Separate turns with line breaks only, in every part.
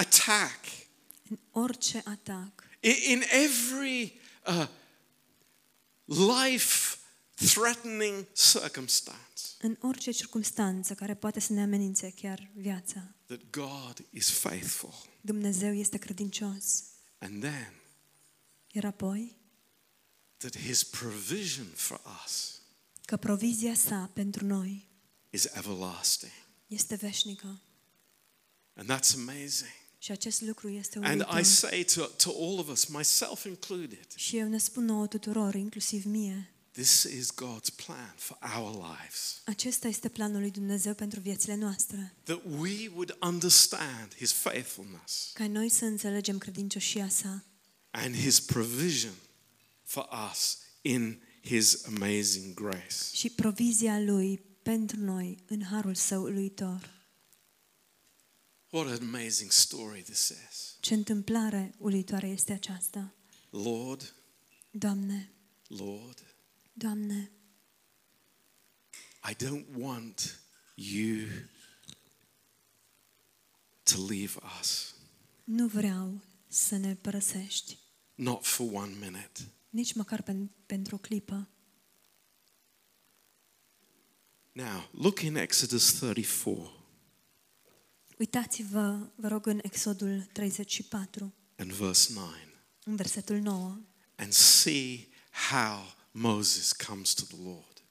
attack,
În orice atac,
in every uh, life threatening circumstance,
în orice circunstanță care poate să ne amenințe chiar viața,
that God is faithful.
Dumnezeu este credincios.
And then
Iar apoi,
that his provision for us
că provizia sa pentru noi
is everlasting.
este veșnică.
And that's amazing.
Și acest lucru este
And I
uluitor.
say to, to all of us, myself included,
Și eu ne spun nouă tuturor, inclusiv mie,
this is God's plan for our lives.
acesta este planul lui Dumnezeu pentru viețile noastre.
That we would understand his faithfulness
Ca noi să înțelegem credincioșia sa
and his provision for us in his amazing grace.
și provizia lui pentru noi în harul său uluitor.
What an amazing story this is.
Ce întâmplare uluitoare este aceasta.
Lord,
Doamne,
Lord,
Doamne,
I don't want you to leave us,
nu vreau să ne părăsești,
not for one minute.
nici măcar pen, pentru o clipă.
Now, look in Exodus 34
Uitați-vă, vă rog, în Exodul 34,
and verse 9
în versetul 9,
and see how Moses comes to the Lord.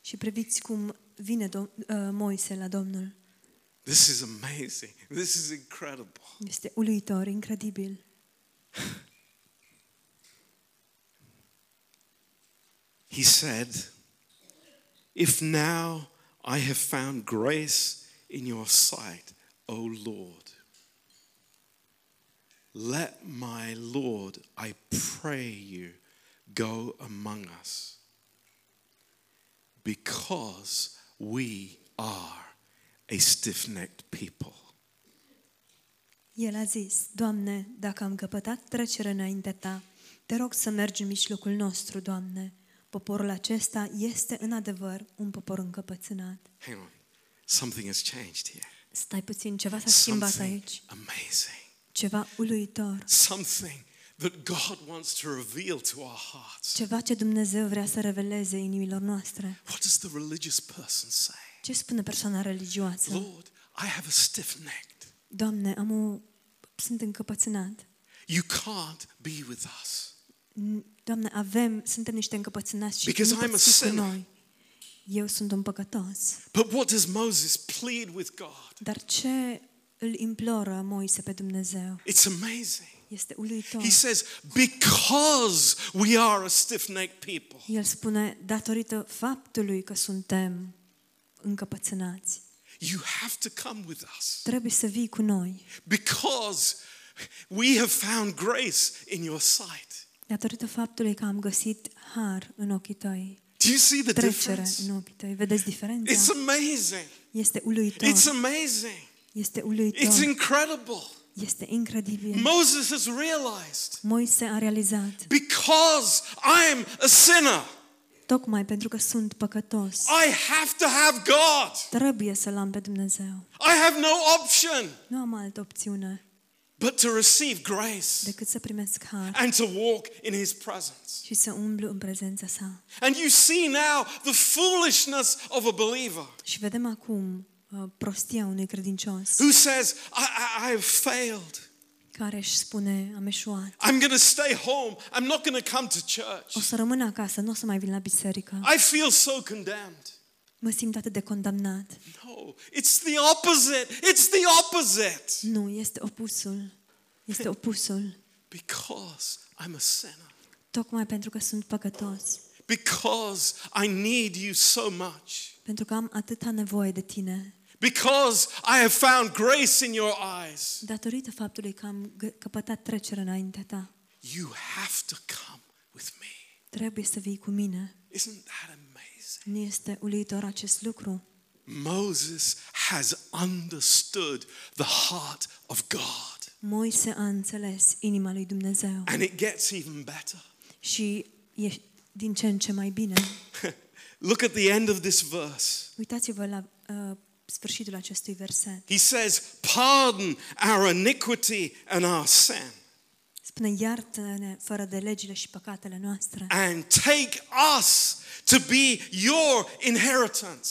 și priviți cum vine uh, Moise la Domnul.
This is amazing. This is incredible.
Este uluitor, incredibil.
He said, If now I have found grace in your sight, O Lord, let my Lord, I pray you, go among us, because we are a stiff necked people.
El a zis, Doamne, dacă am căpătat trecere înaintea Ta, te rog să mergi în mijlocul nostru, Doamne. Poporul acesta este în adevăr un popor încăpățânat.
Hang on. Something has changed here.
Stai puțin, ceva s-a schimbat
Something
aici.
amazing.
Ceva uluitor.
Something that God wants to reveal to our hearts.
Ceva ce Dumnezeu vrea să reveleze inimilor noastre.
What does the religious person say?
Ce spune persoana religioasă?
Lord, I have a stiff necked.
Doamne, am o... sunt încăpățânat.
You can't be with us.
Doamne, avem, suntem niște încăpățânați și
Because
nu
I'm a
poți fi cu
sinner.
noi. Eu sunt un păcătos.
But what does Moses plead with God?
Dar ce îl imploră Moise pe Dumnezeu?
It's amazing.
Este uluitor.
He says, Because we are a stiff necked people,
El spune, datorită faptului că suntem încăpățânați,
you have to come with us.
trebuie să vii cu noi.
Because we have found grace in your sight.
Datorită faptului că am găsit har în ochii tăi,
Do you see the
trecere
difference?
în ochii tăi. Vedeți
It's
diferența?
amazing.
Este uluitor.
It's amazing.
Este
It's
uluitor.
incredible.
Este incredibil.
Moses has realized
Moise a realizat,
because I am a sinner,
tocmai pentru că sunt păcătos,
I have to have God.
trebuie să-L am pe Dumnezeu.
I have no option
Nu am altă opțiune
but to receive grace
decât să primesc har
and to walk in his presence.
și să umblu în prezența sa.
And you see now the foolishness of a believer
Și vedem acum uh, prostia unui credincios
who says, I, I, I have failed.
care își spune, am eșuat.
I'm going to stay home. I'm not going to come to church.
O să rămân acasă, nu o să mai vin la biserică.
I feel so condemned.
Mă simt atât de condamnat.
No, it's the opposite. It's the opposite.
Nu, este opusul. Este opusul.
Because I'm a sinner.
Tocmai pentru că sunt păcătos.
Because I need you so much.
Pentru că am atâta nevoie de tine.
Because I have found grace in your eyes.
Datorită faptului că am gă- căpătat trecere înaintea ta.
You have to come with me.
Trebuie să vii cu mine.
Isn't that amazing?
Nu este uluitor acest lucru?
Moses has understood the heart of God.
Moise a înțeles inima lui Dumnezeu
And it gets even better.
și e din ce în ce mai bine.
Look at the end of this verse.
Uitați-vă la uh, sfârșitul acestui verset.
He says, Pardon our iniquity and our sin,
Spune, iartă-ne fără de legile și păcatele noastre
and take us to be your inheritance.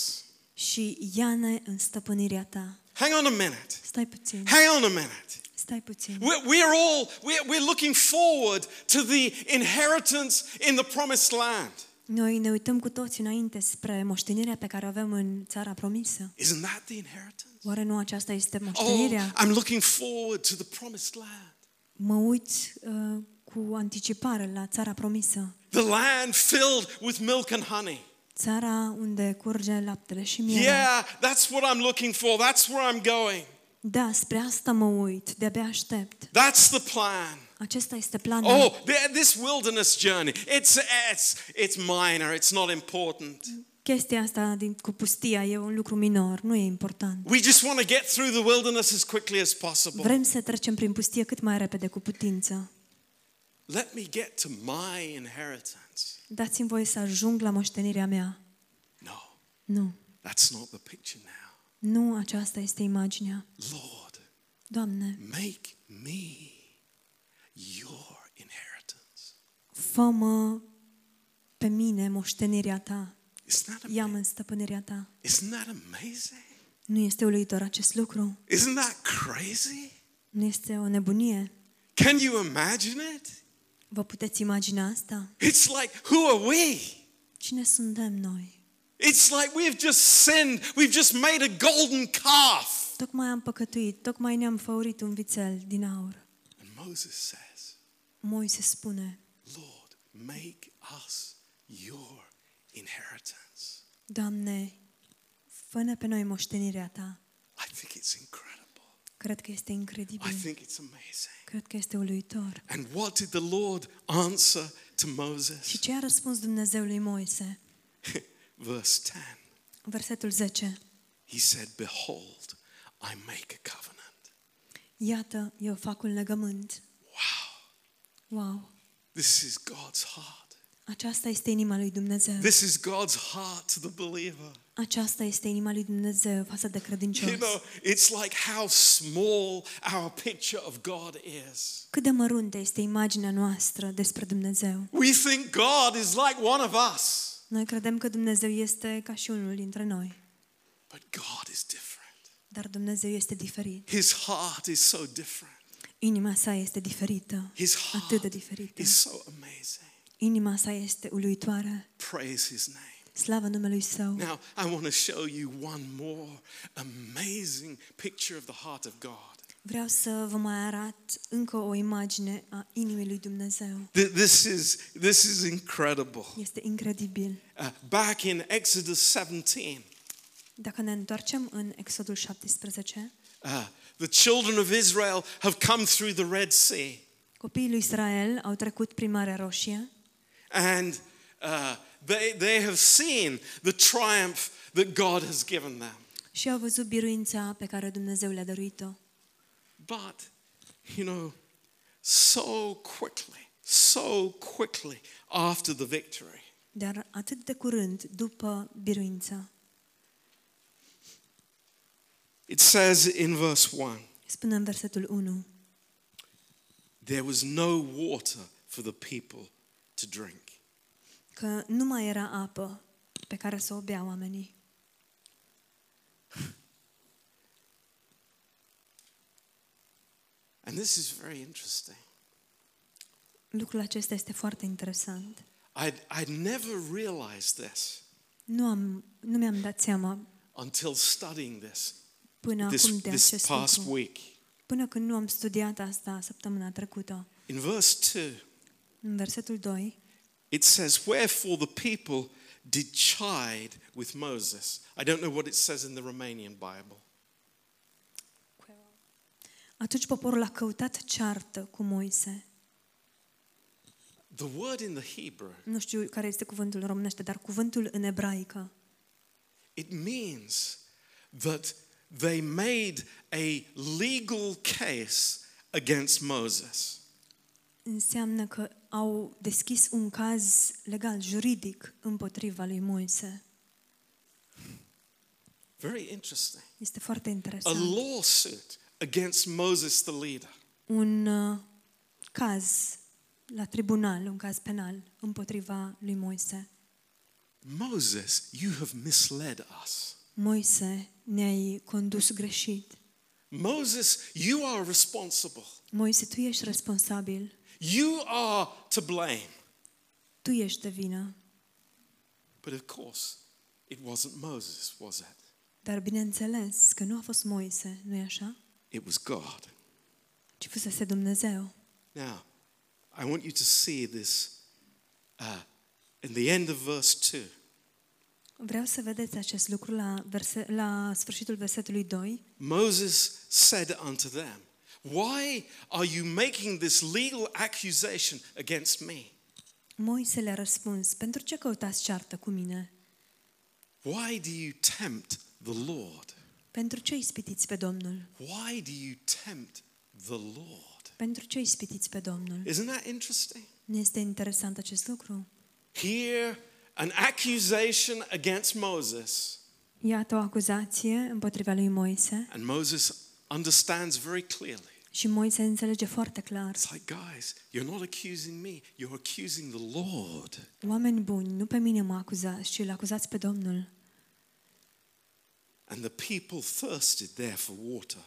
și ia-ne în stăpânirea ta.
Hang on a minute.
Stai puțin,
Hang on a minute.
stai puțin.
We're, we're all, we're, we're looking forward to the inheritance in the promised land.
Noi ne uităm cu toți înainte spre moștenirea pe care o avem în țara promisă.
Isn't that the inheritance?
Oare nu aceasta este
Oh,
moștenirea?
I'm looking forward to the promised land.
Mă uit uh, cu anticipare la țara promisă.
The land filled with milk and honey.
Țara unde curge laptele și miere.
Yeah, that's what I'm looking for. That's where I'm going.
Da, spre asta mă uit, de-abia aștept.
That's the plan.
Acesta este planul.
Oh, th- this wilderness journey, it's, it's, it's minor, it's not important.
Chestia asta din, cu pustia e un lucru minor, nu e important.
We just want to get through the wilderness as quickly as possible.
Vrem să trecem prin pustie cât mai repede cu putință.
Let me get to my inheritance.
Dați-mi voie să ajung la moștenirea mea.
No,
Nu,
that's not the picture now.
nu aceasta este imaginea.
Lord,
Doamne,
make me your inheritance.
fă-mă pe mine moștenirea ta.
Isn't that,
Ia-mă
ama-
în stăpânirea ta.
isn't that amazing?
Nu este uluitor acest lucru?
Isn't that crazy?
Nu este o nebunie?
Can you imagine it?
Vă puteți imagina asta?
It's like, who are we?
Cine suntem noi?
It's like we've just sinned. We've just made a golden calf.
Tocmai am păcătuit, tocmai ne-am făurit un vițel din aur.
And Moses says,
Moise spune,
Lord, make us your inheritance.
Doamne, fă pe noi moștenirea ta.
I think it's incredible.
Cred că este
I
incredibil.
think it's amazing.
Cred că este uluitor.
And what did the Lord answer to
Și
Moses?
ce a răspuns Dumnezeu lui Moise?
Verse 10.
Versetul 10.
He said, Behold, I make a covenant.
Iată, eu fac un legământ.
Wow.
Wow!
This is God's heart.
Aceasta este inima lui Dumnezeu.
This is God's heart to the believer.
Aceasta este inima lui Dumnezeu față de credincios.
You know, it's like how small our picture of God is.
Cât de măruntă este imaginea noastră despre Dumnezeu.
We think God is like one of us,
Noi credem că Dumnezeu este ca și unul dintre noi,
but God is different.
dar Dumnezeu este diferit.
His heart is so different.
Inima sa este diferită,
His
atât de
heart
diferită.
is so amazing.
Inima sa este uluitoare.
Praise His name.
Slavă numelui Său.
Now, I want to show you one more amazing picture of the heart of God.
Vreau să vă mai arat încă o imagine a inimii lui Dumnezeu.
Th- This is, this is incredible.
Este incredibil.
Uh, back in Exodus 17,
Dacă ne întoarcem în Exodul 17,
uh, the children of Israel have come through the Red Sea.
copiii lui Israel au trecut prin Marea Roșie
And uh, they, they have seen the triumph that God has given them.
și au văzut biruința pe care Dumnezeu le-a dăruit-o.
But, you know, so quickly, so quickly after the victory,
Dar atât de curând după biruință,
it says in verse 1
spune în versetul 1,
there was no water for the people to drink.
că nu mai era apă pe care să o bea oamenii.
And this is very interesting.
Lucrul acesta este foarte interesant.
I'd, I'd never realized this
Nu, am, nu mi-am dat seama
until studying this
până
this,
acum de
this
acest
past
lucru.
week.
Până când nu am studiat asta săptămâna trecută.
In verse 2,
În versetul 2,
it says, Wherefore the people did chide with Moses. I don't know what it says in the Romanian Bible.
atunci poporul a căutat ceartă cu Moise.
The word in the Hebrew,
Nu știu care este cuvântul în românește, dar cuvântul în ebraică
it means that they made a legal case against Moses.
înseamnă că au deschis un caz legal, juridic, împotriva lui Moise.
Very interesting.
Este foarte
a
interesant.
lawsuit against Moses, the leader.
Un uh, caz la tribunal, un caz penal împotriva lui Moise.
Moses, you have misled us.
Moise, ne-ai condus greșit.
Moses, you are responsible.
Moise, tu ești responsabil.
You are to blame.
Tu ești de vină.
But of course, it wasn't Moses, was it?
Dar bineînțeles că nu a fost Moise, nu-i așa?
It was God.
Ci fusese Dumnezeu.
Now, I want you to see this uh, in the end of verse 2.
Vreau să vedeți acest lucru la, verse, la sfârșitul versetului 2.
Moses said unto them, Why are you making this legal accusation against me?
Moise le-a răspuns, pentru ce căutați ceartă cu mine?
Why do you tempt the Lord?
Pentru ce ispitiți pe Domnul?
Why do you tempt the Lord?
Pentru ce ispitiți pe Domnul?
Isn't that interesting?
Nu este interesant acest lucru?
Here, an accusation against Moses,
Iată o acuzație împotriva lui Moise
and Moses understands very clearly.
Și Moise înțelege foarte clar.
It's like, guys, you're not accusing me, you're accusing the Lord.
Oameni buni, nu pe mine mă acuzați, ci îl acuzați pe Domnul.
And the people thirsted there for water.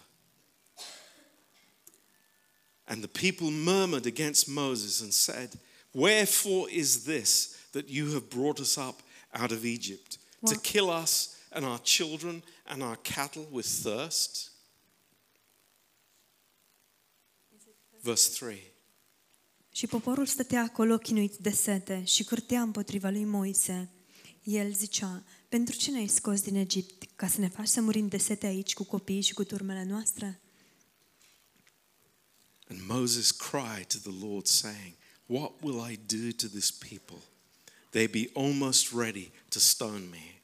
And the people murmured against Moses and said, Wherefore is this that you have brought us up out of Egypt? To kill us and our children and our cattle with thirst? Verse 3.
Și poporul stătea acolo chinuit de sete și cârtea împotriva lui Moise. El zicea, pentru ce ne-ai scos din Egipt? Ca să ne faci să murim de sete aici cu copiii și cu turmele noastre?
And Moses cried to the Lord, saying, What will I do to this people? They be almost ready to stone me.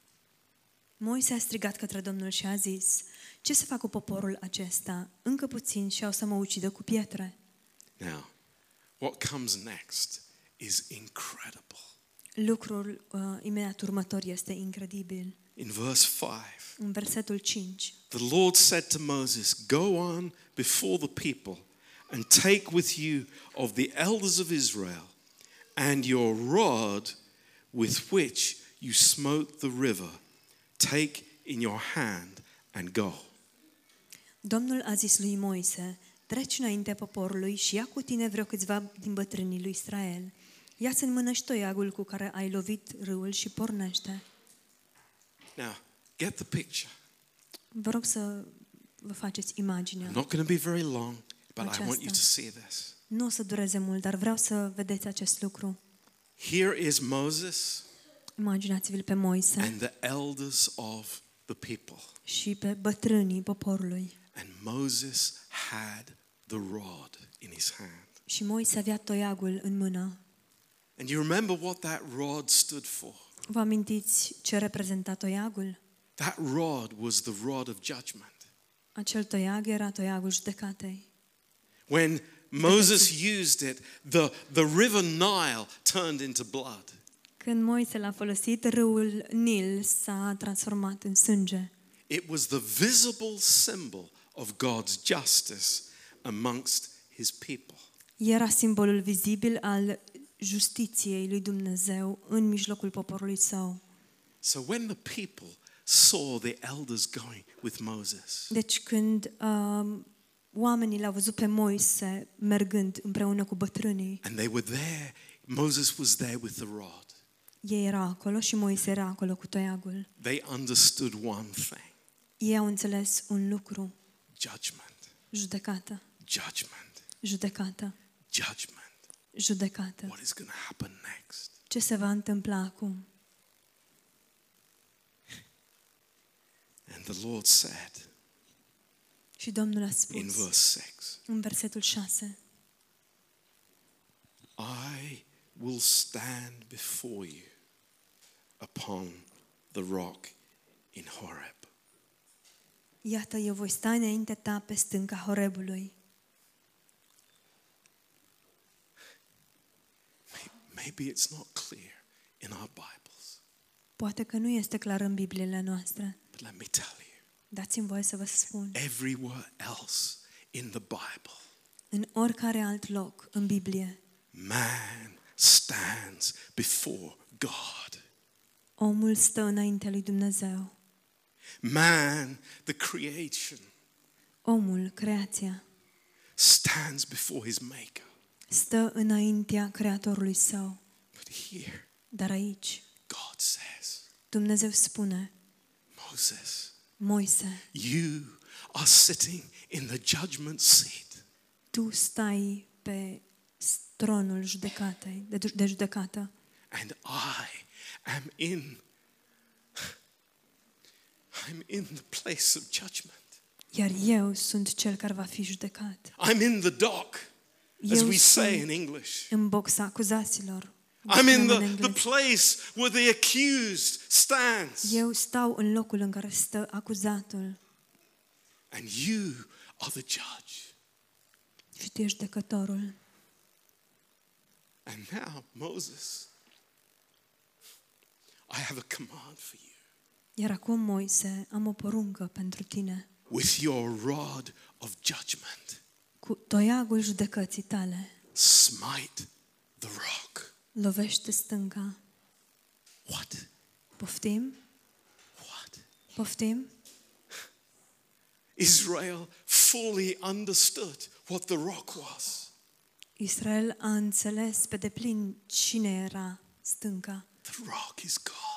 Moise a strigat către Domnul și a zis, ce să fac cu poporul acesta? Încă puțin și au să mă ucidă cu pietre.
Now, what comes next is incredible.
Lucrul uh, imediat următor este incredibil.
In verse 5,
În versetul 5,
the Lord said to Moses, Go on before the people and take with you of the elders of Israel and your rod with which you smote the river, take in your hand and go.
Domnul a zis lui Moise, treci înaintea poporului și ia cu tine vreo câțiva din bătrânii lui Israel. Ia-ți în mână și toiagul cu care ai lovit râul și pornește.
Now, get the picture.
Vă rog să vă faceți imaginea.
I'm not going to be very long, but I want you
Aceasta.
to see this.
Nu o să dureze mult, dar vreau să vedeți acest lucru.
Here is Moses
Imaginați-vi-l pe Moise
and the elders of the people.
și pe bătrânii poporului.
And Moses had the rod in his hand.
Și Moise avea toiagul în mână.
And you remember what that rod stood for?
Vă amintiți ce reprezenta toiagul?
That rod was the rod of judgment.
Acel toiag era toiagul judecatei.
When Moses used it, the, the river Nile turned into blood.
Când Moise l-a folosit, râul Nil s-a transformat în sânge.
It was the visible symbol of God's justice amongst his people.
Era simbolul vizibil al justiției lui Dumnezeu în mijlocul poporului său.
So when the people saw the elders going with Moses,
Deci când uh, oamenii l-au văzut pe Moise mergând împreună cu bătrânii,
and they were there, Moses was there with the rod.
ei erau acolo și Moise era acolo cu toiagul.
They understood one thing
Ei au înțeles un lucru,
judgment,
judecată,
judgment,
judecată,
judgment.
judecată.
What is going to happen next?
Ce se va întâmpla acum?
And the Lord said
Și Domnul a
in
spus
verse 6
în versetul 6,
I will stand before you upon the rock in Horeb.
Iată, eu voi sta înaintea ta pe stânca Horebului.
Maybe it's not clear in our Bibles,
Poate că nu este clar în Bibliile noastre,
but let me tell you,
Dați-mi voie să vă spun,
everywhere else in the Bible,
în oricare alt loc în Biblie,
man stands before God.
omul stă înaintea lui Dumnezeu.
Man, the creation,
Omul, creația,
stands before his maker.
stă înaintea Creatorului său.
But here,
Dar aici,
God says,
Dumnezeu spune,
Moses,
Moise,
you are sitting in the judgment seat.
tu stai pe tronul judecatei, de, de judecată
And I am in I'm in the place of judgment.
iar eu sunt cel care va fi judecat.
I'm in the dock, as
Eu
we say in English.
în boxa acuzaților.
I'm in the, the place where the accused stands.
Eu stau în locul în care stă acuzatul
And you are the judge.
și tu ești judecătorul.
And now, Moses, I have a command for you.
Iar acum, Moise, am o poruncă pentru tine.
With your rod of judgment,
Cu toiagul judecății tale,
smite the rock.
lovește stânca.
What?
Poftim?
What?
Poftim?
Israel fully understood what the rock was.
Israel a înțeles pe deplin cine era stânca.
The rock is God.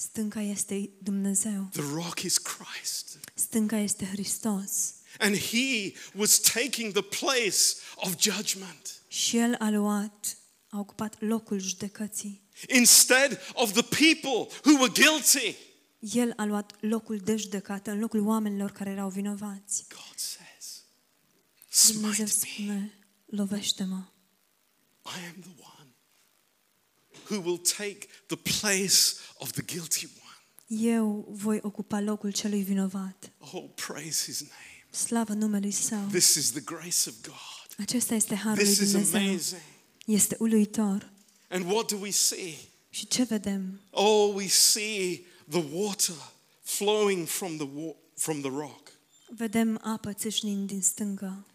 Stânca este Dumnezeu.
The rock is Christ.
Stânca este Hristos.
And he was taking the place of judgment.
Și El a luat, a ocupat locul judecății.
Instead of the people who were guilty,
El a luat locul de judecată în locul oamenilor care erau vinovați.
God says,
Dumnezeu
Smite me.
spune, lovește-mă.
I am the one who will take the place of the guilty one.
Eu voi ocupa locul celui vinovat.
Oh, praise his name.
Slavă numelui Său.
This is the grace of God.
Acesta este harul lui
This is
Dumnezeu.
amazing.
Este uluitor.
And what do we see?
Și ce vedem?
Oh, we see the water flowing from the, wa- from the rock.
Vedem apă țâșnind din stâncă.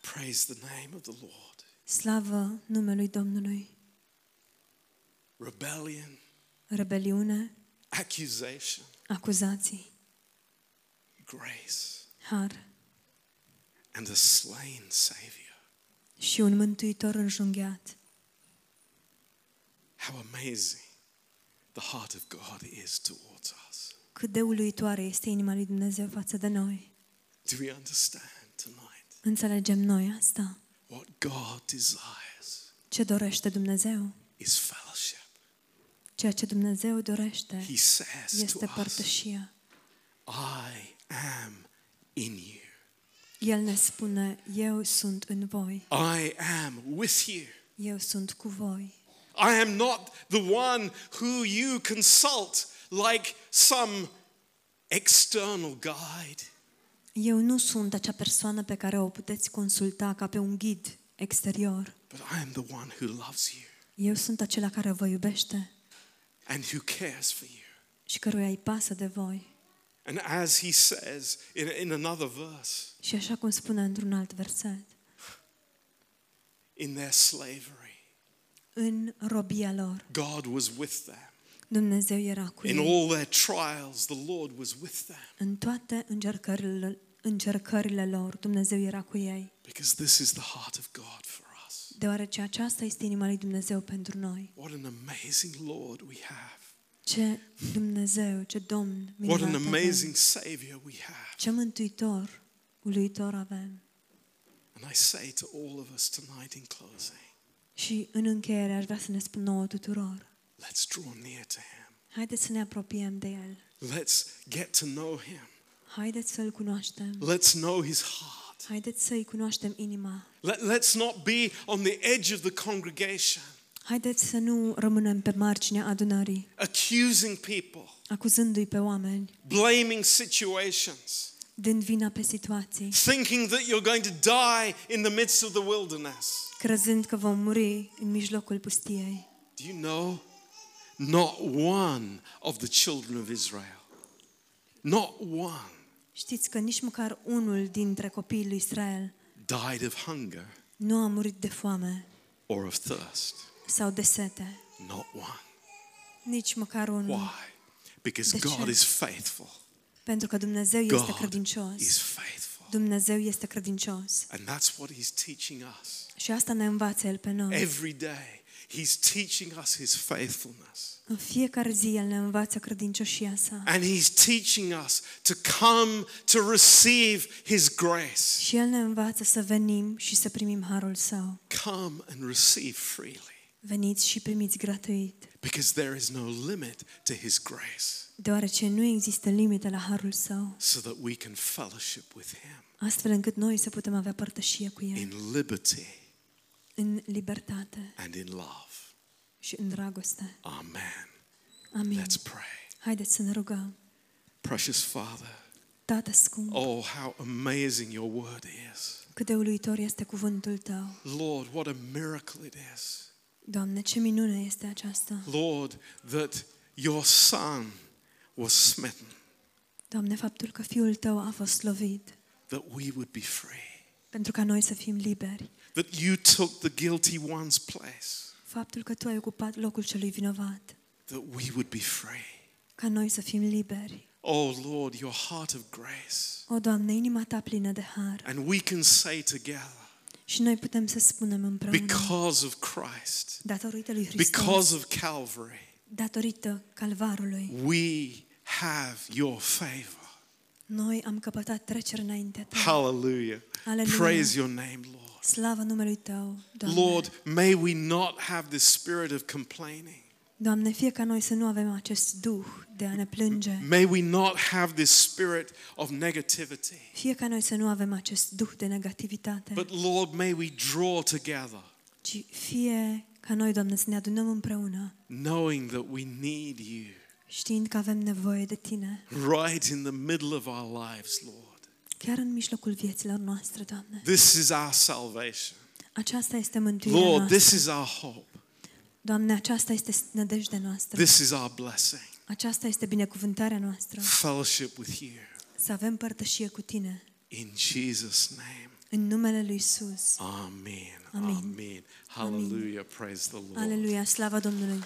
Praise the name of the Lord.
Slavă numelui Domnului.
Rebellion,
Rebeliune,
accusation,
acuzații,
grace,
har
and a slain Savior.
și un mântuitor înjunghiat.
How amazing the heart of God is towards us.
Cât de uluitoare este inima lui Dumnezeu față de noi.
Do we understand tonight
Înțelegem noi asta?
what God desires
Ce dorește Dumnezeu?
is fellowship?
Ceea ce Dumnezeu dorește
He says to
este
us,
părtășia.
I am in you.
El ne spune, eu sunt în voi,
I am with you.
eu sunt cu voi.
I am not the one who you consult like some external guide.
Eu nu sunt acea persoană pe care o puteți consulta ca pe un ghid exterior.
But I am the one who loves you
Eu sunt acela care vă iubește
and who cares for you.
și căruia îi pasă de voi.
And as he says in, in another verse,
Și așa cum spune într-un alt verset,
in their slavery,
în robia lor,
God was with them.
Dumnezeu era cu
In
ei.
all their trials, the Lord was with them.
În toate încercările, încercările lor, Dumnezeu era cu ei.
Because this is the heart of God for us.
Deoarece aceasta este inima lui Dumnezeu pentru noi.
What an amazing Lord we have.
Ce Dumnezeu, ce Domn
What an
minunat avem.
amazing Savior we have.
Ce mântuitor, uluitor avem.
And I say to all of us tonight in closing,
Și în încheiere aș vrea să ne spun nouă tuturor,
let's draw near to Him.
haideți să ne apropiem de El.
Let's get to know Him.
Haideți să-L cunoaștem.
Let's know His heart.
Haideți să-i cunoaștem inima.
Let, let's not be on the edge of the congregation,
Haideți să nu rămânem pe marginea adunării,
accusing people,
acuzându-i pe oameni,
blaming situations,
dând vina pe situații,
thinking that you're going to die in the midst of the wilderness.
crezând că vom muri în mijlocul pustiei.
Do you know? Not one of the children of Israel not one,
Știți că nici măcar unul dintre copiii lui Israel
died of hunger
nu a murit de foame
or of thirst.
sau de sete.
Not one.
Nici măcar unul.
Why? Because
De ce?
God is faithful.
Pentru că Dumnezeu este
God
credincios.
is faithful.
Dumnezeu este credincios.
And that's what He's teaching us.
Și asta ne învață El pe noi.
Every day, He's teaching us His faithfulness.
În fiecare zi El ne învață credincioșia sa.
And He's teaching us to come to receive His grace.
Și El ne învață să venim și să primim harul său.
Come and receive freely.
Veniți și primiți gratuit,
Because there is no limit to His grace,
deoarece nu există limite la harul său,
so that we can fellowship with Him
astfel încât noi să putem avea părtășie cu El
in liberty
în libertate
and in love.
și în dragoste.
Amen.
Amin.
Let's pray.
Haideți să ne rugăm.
Precious Father,
Tată scump,
oh, how amazing your word is.
cât de uluitor este cuvântul Tău.
Lord, what a miracle it is.
Doamne, ce minune este aceasta.
Lord, that your Son was smitten,
Doamne, faptul că Fiul Tău a fost lovit
that we would be free,
pentru ca noi să fim liberi.
That you took the guilty one's place,
Faptul că Tu ai ocupat locul celui vinovat,
that we would be free.
ca noi să fim liberi.
Oh, Lord, your heart of grace.
O, Doamne, inima Ta plină de har.
And we can say together,
Și noi putem să spunem împreună,
because of Christ,
datorită lui Hristos,
because of Calvary,
datorită calvarului,
we have your favor.
noi am căpătat trecere înaintea Ta.
Hallelujah.
Hallelujah.
Praise your name, Lord.
Slavă numelui Tău, Doamne.
Lord, may we not have this spirit of complaining.
Doamne, fie ca noi să nu avem acest duh de a ne plânge,
May we not have this spirit of negativity.
fie ca noi să nu avem acest duh de negativitate,
But Lord, may we draw together,
ci fie ca noi, Doamne, să ne adunăm împreună,
knowing that we need you
știind că avem nevoie de Tine,
right in the middle of our lives, Lord.
Chiar în mijlocul vieților noastre, Doamne.
This is our salvation.
Aceasta este mântuirea
Lord,
noastră.
this is our hope.
Doamne, aceasta este nădejdea noastră.
This is our blessing.
Aceasta este binecuvântarea noastră.
Fellowship with you.
Să avem părtășie cu Tine.
In Jesus' name.
În numele Lui Isus.
Amen.
Amen.
Amen. Hallelujah. Praise the Lord.
Aleluia, slava Domnului.